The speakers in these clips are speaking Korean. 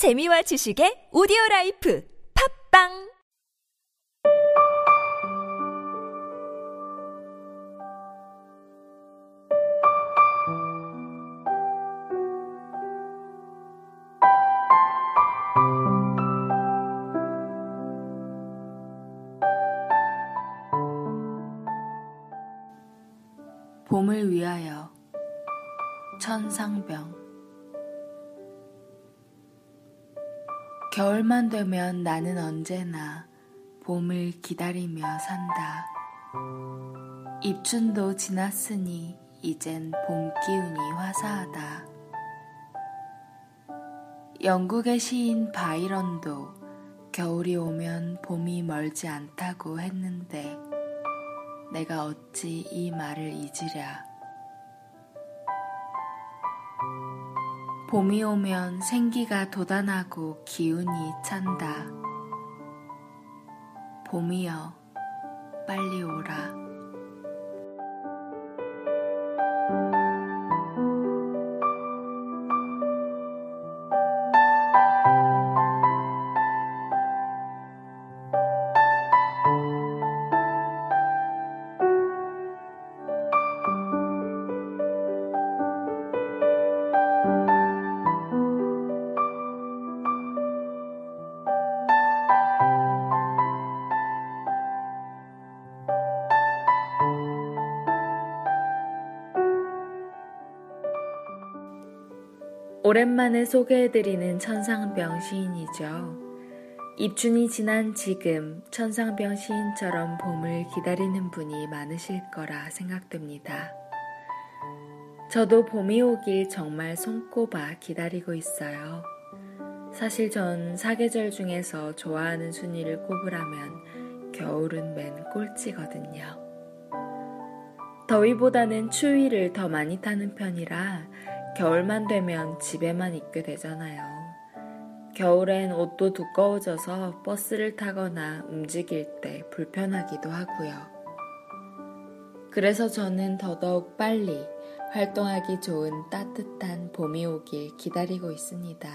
재미와 지식의 오디오 라이프 팝빵! 봄을 위하여 천상병 겨울만 되면 나는 언제나 봄을 기다리며 산다. 입춘도 지났으니 이젠 봄 기운이 화사하다. 영국의 시인 바이런도 겨울이 오면 봄이 멀지 않다고 했는데 내가 어찌 이 말을 잊으랴. 봄이 오면 생기가 돋아나고 기운이 찬다. 봄이여, 빨리 오라. 오랜만에 소개해드리는 천상병 시인이죠. 입춘이 지난 지금 천상병 시인처럼 봄을 기다리는 분이 많으실 거라 생각됩니다. 저도 봄이 오길 정말 손꼽아 기다리고 있어요. 사실 전 사계절 중에서 좋아하는 순위를 꼽으라면 겨울은 맨 꼴찌거든요. 더위보다는 추위를 더 많이 타는 편이라 겨울만 되면 집에만 있게 되잖아요. 겨울엔 옷도 두꺼워져서 버스를 타거나 움직일 때 불편하기도 하고요. 그래서 저는 더더욱 빨리 활동하기 좋은 따뜻한 봄이 오길 기다리고 있습니다.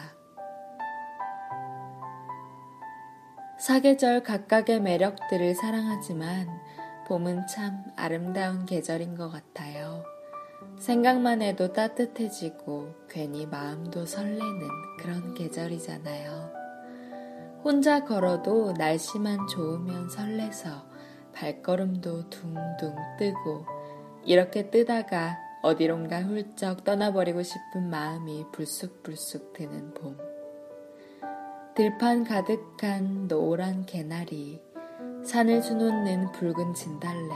사계절 각각의 매력들을 사랑하지만 봄은 참 아름다운 계절인 것 같아요. 생각만 해도 따뜻해지고 괜히 마음도 설레는 그런 계절이잖아요. 혼자 걸어도 날씨만 좋으면 설레서 발걸음도 둥둥 뜨고 이렇게 뜨다가 어디론가 훌쩍 떠나버리고 싶은 마음이 불쑥불쑥 드는 봄. 들판 가득한 노란 개나리, 산을 수놓는 붉은 진달래,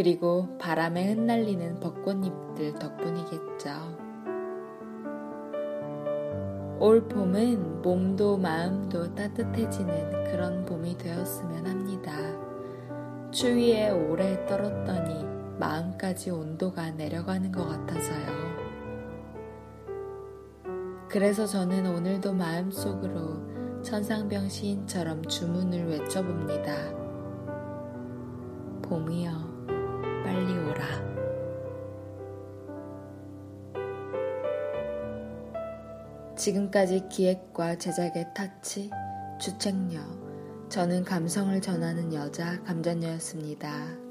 그리고 바람에 흩날리는 벚꽃잎들 덕분이겠죠. 올 봄은 몸도 마음도 따뜻해지는 그런 봄이 되었으면 합니다. 추위에 오래 떨었더니 마음까지 온도가 내려가는 것 같아서요. 그래서 저는 오늘도 마음속으로 천상병 시인처럼 주문을 외쳐봅니다. 봄이여. 빨리 오라. 지금까지 기획과 제작의 타치, 주책녀, 저는 감성을 전하는 여자 감전녀였습니다.